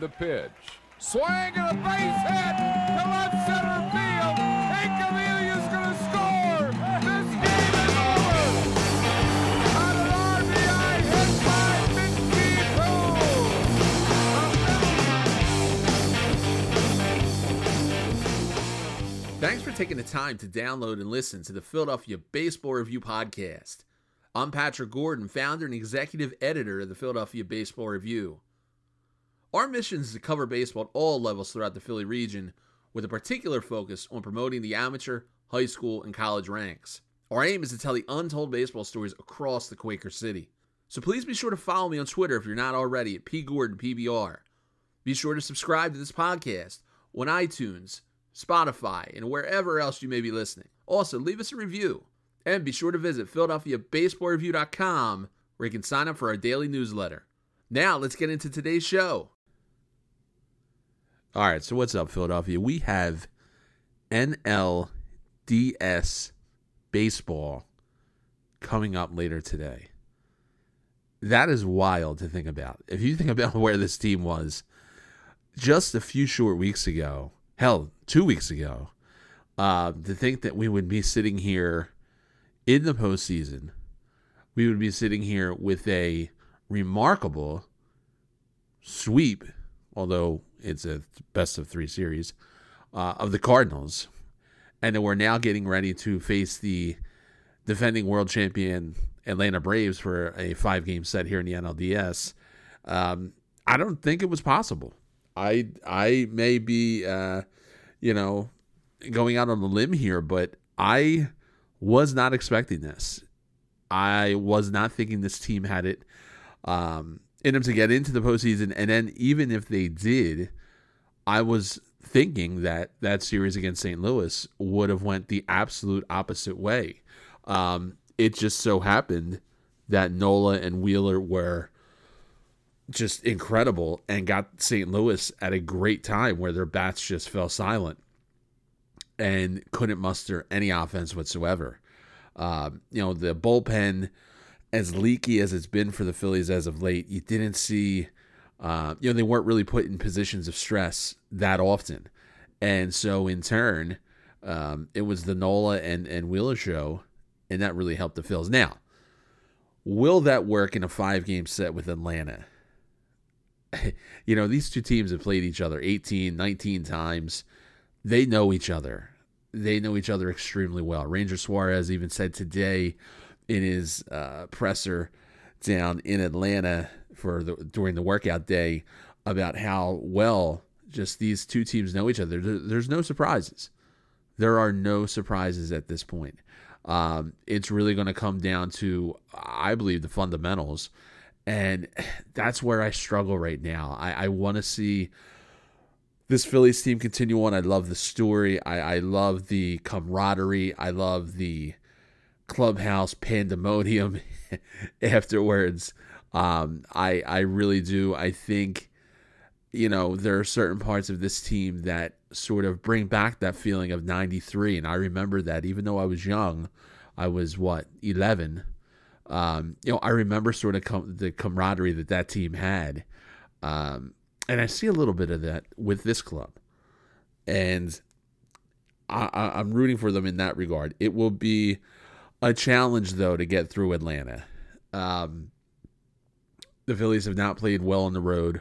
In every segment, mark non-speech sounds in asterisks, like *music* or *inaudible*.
the pitch. Swing and a base hit to left center field. Going to score. This game is over. On an RBI hit by Mickey Thanks for taking the time to download and listen to the Philadelphia Baseball Review podcast. I'm Patrick Gordon, founder and executive editor of the Philadelphia Baseball Review. Our mission is to cover baseball at all levels throughout the Philly region, with a particular focus on promoting the amateur, high school, and college ranks. Our aim is to tell the untold baseball stories across the Quaker City. So please be sure to follow me on Twitter if you're not already at pgordonpbr. Be sure to subscribe to this podcast on iTunes, Spotify, and wherever else you may be listening. Also, leave us a review. And be sure to visit PhiladelphiaBaseballReview.com where you can sign up for our daily newsletter. Now, let's get into today's show. All right, so what's up, Philadelphia? We have NLDS baseball coming up later today. That is wild to think about. If you think about *laughs* where this team was just a few short weeks ago, hell, two weeks ago, uh, to think that we would be sitting here in the postseason, we would be sitting here with a remarkable sweep, although it's a best of three series, uh, of the Cardinals. And then we're now getting ready to face the defending world champion Atlanta Braves for a five game set here in the NLDS. Um, I don't think it was possible. I I may be uh, you know going out on a limb here, but I was not expecting this. I was not thinking this team had it um, in them to get into the postseason, and then even if they did, I was thinking that that series against St. Louis would have went the absolute opposite way. Um, it just so happened that Nola and Wheeler were just incredible and got St. Louis at a great time where their bats just fell silent and couldn't muster any offense whatsoever. Uh, you know, the bullpen, as leaky as it's been for the Phillies as of late, you didn't see, uh, you know, they weren't really put in positions of stress that often. And so in turn, um, it was the Nola and, and Wheeler show, and that really helped the Phils. Now, will that work in a five game set with Atlanta? *laughs* you know, these two teams have played each other 18, 19 times. They know each other. They know each other extremely well. Ranger Suarez even said today in his uh, presser down in Atlanta for the during the workout day about how well just these two teams know each other. There's no surprises. There are no surprises at this point. Um, it's really going to come down to, I believe, the fundamentals. And that's where I struggle right now. I, I want to see this Phillies team continue on. I love the story. I, I love the camaraderie. I love the clubhouse pandemonium *laughs* afterwards. Um, I I really do. I think you know there are certain parts of this team that sort of bring back that feeling of '93, and I remember that even though I was young, I was what 11. Um, you know, I remember sort of com- the camaraderie that that team had. Um, and I see a little bit of that with this club, and I, am rooting for them in that regard. It will be a challenge though to get through Atlanta. Um, the Phillies have not played well on the road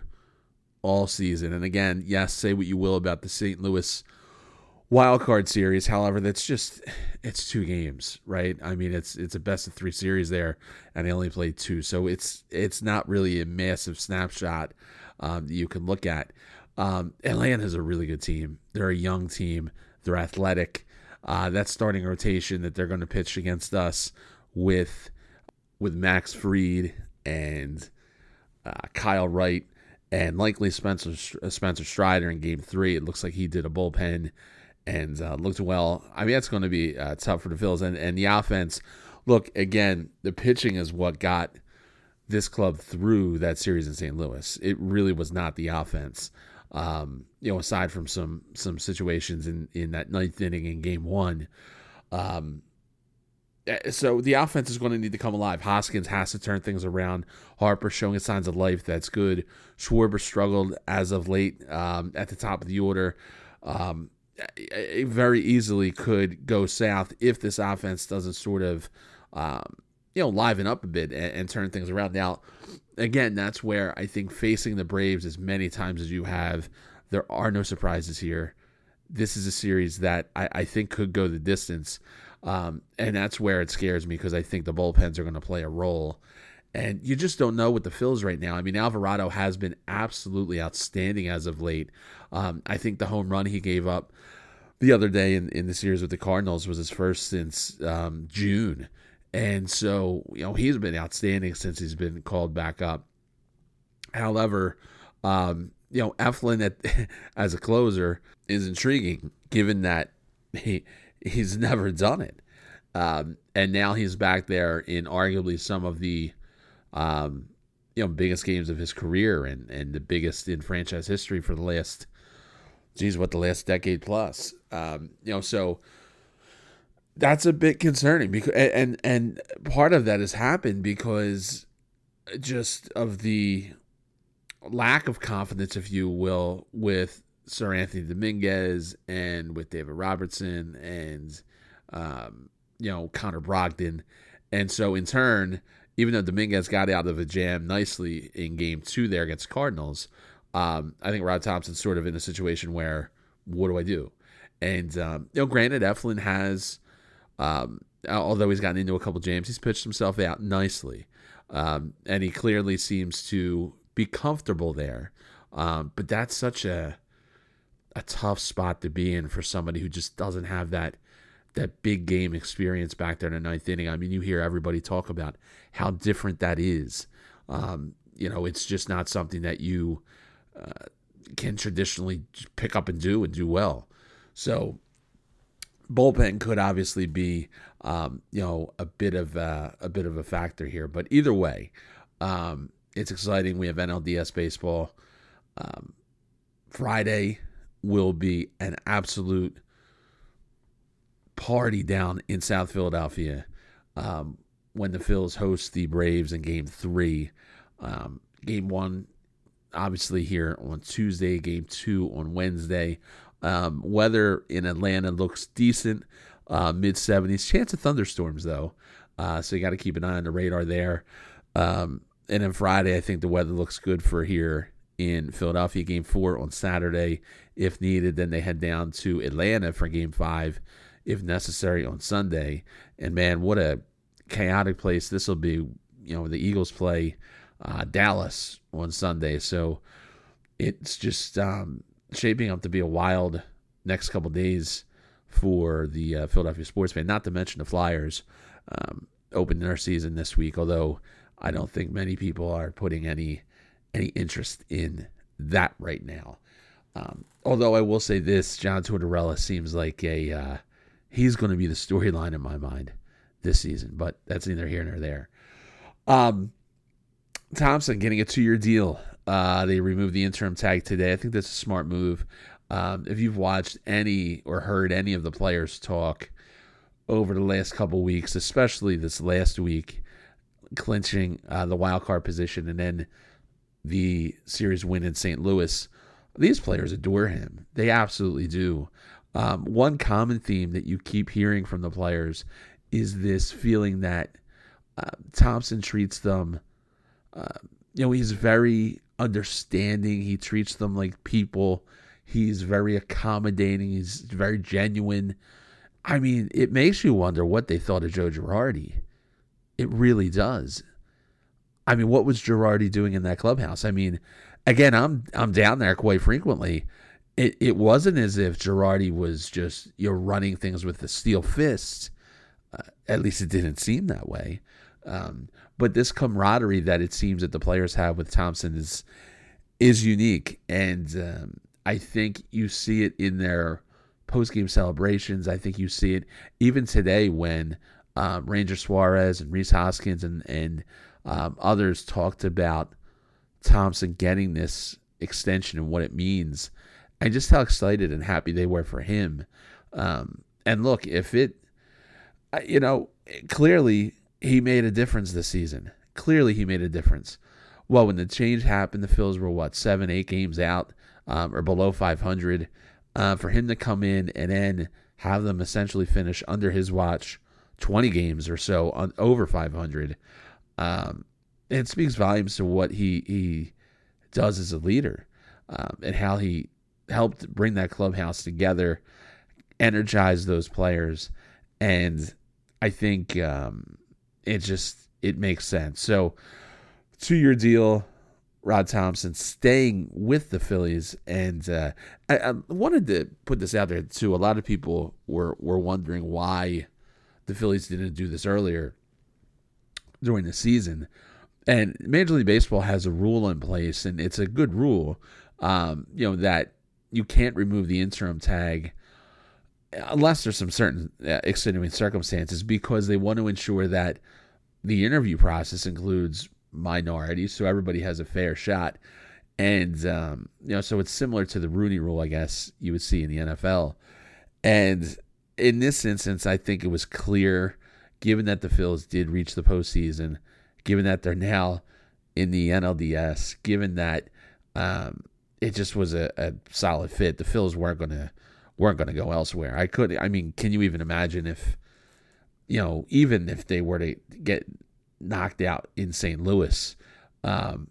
all season, and again, yes, say what you will about the St. Louis wild card series. However, that's just it's two games, right? I mean, it's it's a best of three series there, and they only played two, so it's it's not really a massive snapshot um, you can look at. Um, Atlanta is a really good team. They're a young team. They're athletic. Uh, that starting rotation that they're going to pitch against us with with Max Fried and uh, Kyle Wright and likely Spencer uh, Spencer Strider in Game Three. It looks like he did a bullpen and uh, looked well. I mean, that's going to be uh, tough for the Phils and and the offense. Look again, the pitching is what got this club through that series in St. Louis. It really was not the offense. Um, you know, aside from some some situations in in that ninth inning in Game One, um, so the offense is going to need to come alive. Hoskins has to turn things around. Harper showing signs of life. That's good. Schwarber struggled as of late um, at the top of the order. Um, it very easily could go south if this offense doesn't sort of, um, you know, liven up a bit and, and, turn things around. Now, again, that's where I think facing the Braves as many times as you have, there are no surprises here. This is a series that I, I think could go the distance. Um, and that's where it scares me because I think the bullpens are going to play a role. And you just don't know with the Phils right now. I mean, Alvarado has been absolutely outstanding as of late. Um, I think the home run he gave up the other day in, in the series with the Cardinals was his first since um, June. And so, you know, he's been outstanding since he's been called back up. However, um, you know, Eflin at, *laughs* as a closer is intriguing given that he he's never done it. Um, and now he's back there in arguably some of the um, you know biggest games of his career and and the biggest in franchise history for the last geez what the last decade plus um, you know so that's a bit concerning because and and part of that has happened because just of the lack of confidence if you will with Seranthony Dominguez and with David Robertson and um, you know Connor Brogdon, and so in turn, even though Dominguez got out of a jam nicely in Game Two there against Cardinals, um, I think Rob Thomson's sort of in a situation where what do I do? And um, you know, granted, Eflin has, um, although he's gotten into a couple jams, he's pitched himself out nicely, um, and he clearly seems to be comfortable there. Um, but that's such a a tough spot to be in for somebody who just doesn't have that that big game experience back there in the ninth inning. I mean, you hear everybody talk about how different that is. Um, you know, it's just not something that you uh, can traditionally pick up and do and do well. So, bullpen could obviously be, um, you know, a bit of a, a, bit of a factor here. But either way, um, it's exciting. We have NLDS baseball um, Friday will be an absolute party down in South Philadelphia um, when the Phils host the Braves in Game Three. Um, game one, obviously here on Tuesday. Game two on Wednesday. Um, weather in Atlanta looks decent, uh, mid 70s. Chance of thunderstorms though, uh, so you got to keep an eye on the radar there. Um, and then Friday, I think the weather looks good for here in Philadelphia. Game four on Saturday, if needed. Then they head down to Atlanta for game five, if necessary, on Sunday. And man, what a chaotic place this will be. You know, the Eagles play uh, Dallas on Sunday. So it's just um, shaping up to be a wild next couple days for the uh, Philadelphia sports fan, not to mention the Flyers um, opening their season this week, although I don't think many people are putting any any interest in that right now. Um, although I will say this, John Tortorella seems like a uh, he's going to be the storyline in my mind this season, but that's neither here nor there. Um, Thomson getting a two-year deal. Uh, they removed the interim tag today. I think that's a smart move. Um, if you've watched any or heard any of the players talk over the last couple weeks, especially this last week, clinching uh, the wild card position and then the series win in St. Louis, these players adore him. They absolutely do. Um, one common theme that you keep hearing from the players is this feeling that uh, Thomson treats them, uh, you know, he's very understanding. He treats them like people. He's very accommodating. He's very genuine. I mean, it makes you wonder what they thought of Joe Girardi. It really does. I mean, what was Girardi doing in that clubhouse? I mean, again, I'm I'm down there quite frequently. It it wasn't as if Girardi was just you know running things with the steel fist. Uh, at least it didn't seem that way. Um, but this camaraderie that it seems that the players have with Thomson is is unique, and um, I think you see it in their post game celebrations. I think you see it even today when um, Ranger Suarez and Rhys Hoskins and and um, others talked about Thomson getting this extension and what it means, and just how excited and happy they were for him. Um, and look, if it, you know, clearly he made a difference this season. Clearly he made a difference. Well, when the change happened, the Phils were what seven, eight games out um, or below 500. Uh, for him to come in and then have them essentially finish under his watch 20 games or so on over 500, um, it speaks volumes to what he he does as a leader um, and how he helped bring that clubhouse together, energize those players, and I think um, it just it makes sense. So, two year deal, Rob Thomson staying with the Phillies, and uh, I, I, wanted to put this out there too. A lot of people were were wondering why the Phillies didn't do this earlier during the season. And Major League Baseball has a rule in place, and it's a good rule. Um, you know that you can't remove the interim tag unless there's some certain uh, extenuating circumstances because they want to ensure that the interview process includes minorities, so everybody has a fair shot. And um, you know, so it's similar to the Rooney Rule, I guess you would see in the NFL. And in this instance, I think it was clear, given that the Phils did reach the postseason, given that they're now in the NLDS, given that um, it just was a, a solid fit. The Phils weren't gonna weren't gonna go elsewhere. I could. I mean, can you even imagine if you know, even if they were to get knocked out in St. Louis, um,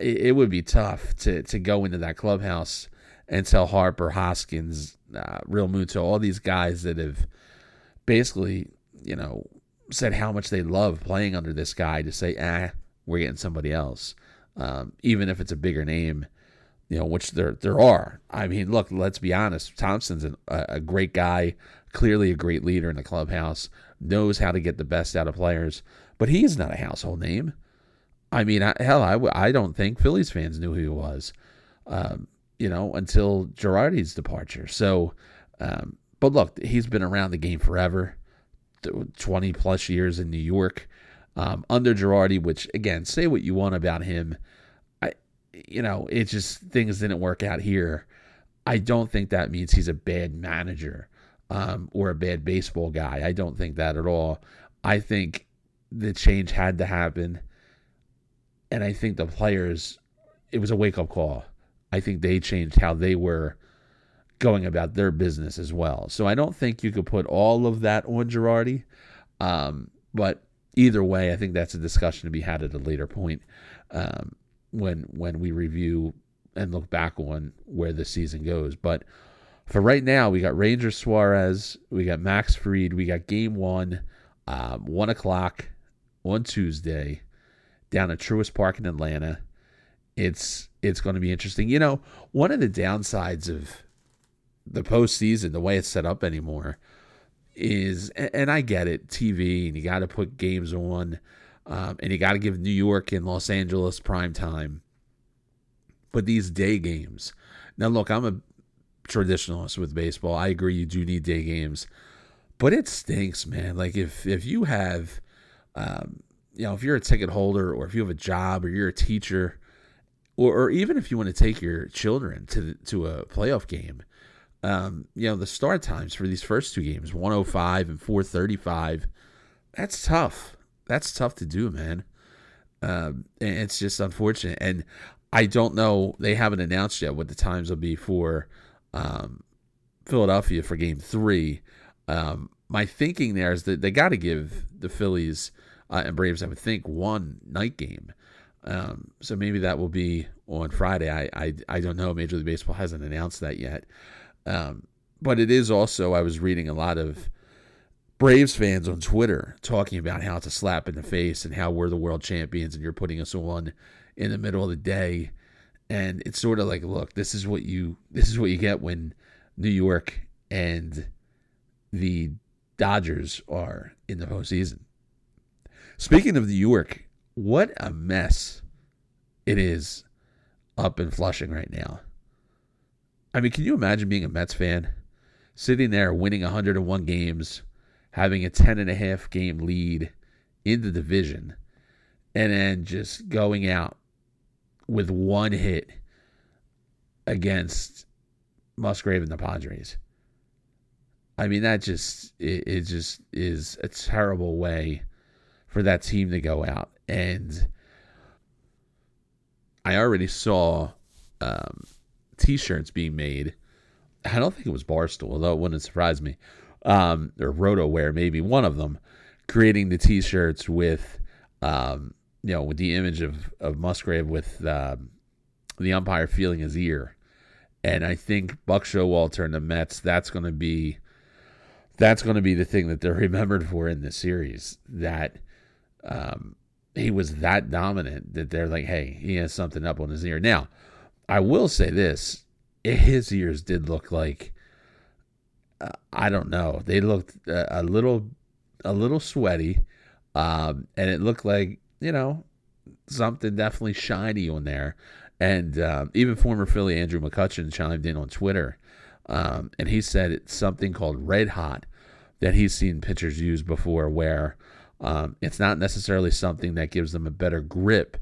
it, it, would be tough to to go into that clubhouse and tell Harper, Hoskins, uh, Realmuto, all these guys that have basically, you know, said how much they love playing under this guy to say, ah, we're getting somebody else, um, even if it's a bigger name you know, which there there are. I mean, look, let's be honest. Thomson's an, a, a great guy, clearly a great leader in the clubhouse, knows how to get the best out of players, but he is not a household name. I mean, I, hell, I, I don't think Phillies fans knew who he was, um, you know, until Girardi's departure. So, um, but look, he's been around the game forever, 20 plus years in New York. Um, under Girardi, which again, say what you want about him, you know, it just things didn't work out here. I don't think that means he's a bad manager um, or a bad baseball guy. I don't think that at all. I think the change had to happen. And I think the players, it was a wake up call. I think they changed how they were going about their business as well. So I don't think you could put all of that on Girardi. Um, but either way, I think that's a discussion to be had at a later point. Um, when when we review and look back on where the season goes. But for right now, we got Ranger Suarez, we got Max Fried, we got Game One, um, one o'clock on Tuesday, down at Truist Park in Atlanta. It's it's going to be interesting. You know, one of the downsides of the postseason, the way it's set up anymore, is and I get it, TV, and you got to put games on. Um, and you got to give New York and Los Angeles prime time. But these day games. Now, look, I'm a traditionalist with baseball. I agree you do need day games. But it stinks, man. Like if if you have um, you know, if you're a ticket holder or if you have a job or you're a teacher or, or even if you want to take your children to to a playoff game, um, you know, the start times for these first two games, 105 and 435, that's tough that's tough to do, man. Um, it's just unfortunate. And I don't know. They haven't announced yet what the times will be for um, Philadelphia for Game Three. Um, my thinking there is that they got to give the Phillies uh, and Braves, I would think, one night game. Um, so maybe that will be on Friday. I, I I don't know. Major League Baseball hasn't announced that yet. Um, but it is also. I was reading a lot of Braves fans on Twitter talking about how it's a slap in the face and how we're the world champions and you're putting us on in the middle of the day. And it's sort of like, look, this is what you this is what you get when New York and the Dodgers are in the postseason. Speaking of New York, what a mess it is up in Flushing right now. I mean, can you imagine being a Mets fan? Sitting there winning 101 games having a 10 and a half game lead in the division and then just going out with one hit against Musgrove and the Padres. I mean, that just it, it just is a terrible way for that team to go out. And I already saw um, T-shirts being made. I don't think it was Barstool, although it wouldn't surprise me. Um, or RotoWear, maybe one of them, creating the T-shirts with, um, you know, with the image of of Musgrove with um, the umpire feeling his ear, and I think Buck Showalter and the Mets. That's going to be that's going to be the thing that they're *laughs* remembered for in this series. That um, he was that dominant that they're like, hey, he has something up on his ear. Now, I will say this: his ears did look like I don't know. They looked uh, a little a little sweaty, um, and it looked like you know something definitely shiny on there. And um, even former Philly Andrew McCutchen chimed in on Twitter, um, and he said it's something called red hot that he's seen pitchers use before, where um, it's not necessarily something that gives them a better grip,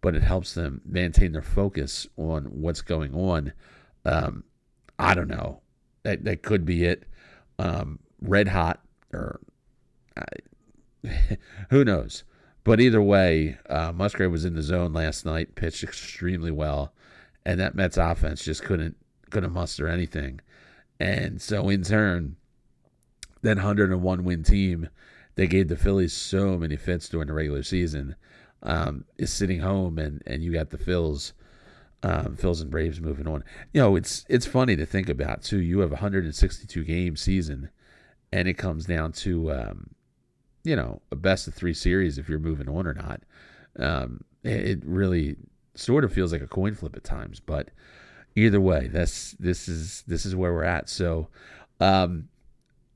but it helps them maintain their focus on what's going on. Um, I don't know. That that could be it. Um, red hot or uh, *laughs* who knows. But either way, uh, Musgrove was in the zone last night, pitched extremely well, and that Mets offense just couldn't couldn't muster anything. And so in turn, that 101 win team that gave the Phillies so many fits during the regular season um, is sitting home, and and you got the Phils, um, Phils and Braves moving on. You know, it's it's funny to think about too. You have a 162 game season, and it comes down to um, you know a best of three series if you're moving on or not. Um, it, really sort of feels like a coin flip at times, but either way, that's this is this is where we're at. So. Um,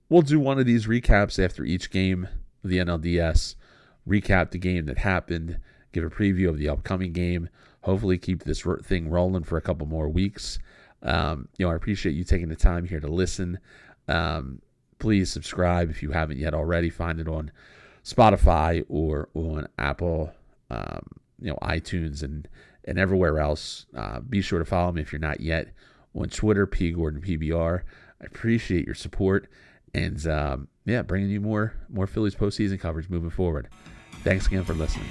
we'll do one of these recaps after each game of the NLDS, recap the game that happened, give a preview of the upcoming game, hopefully keep this thing rolling for a couple more weeks. Um, you know, I appreciate you taking the time here to listen. Um, please subscribe if you haven't yet already. Find it on Spotify or on Apple, um, you know, iTunes and and everywhere else. Uh, be sure to follow me if you're not yet on Twitter, P Gordon PBR. I appreciate your support and um, yeah, bringing you more more Phillies postseason coverage moving forward. Thanks again for listening.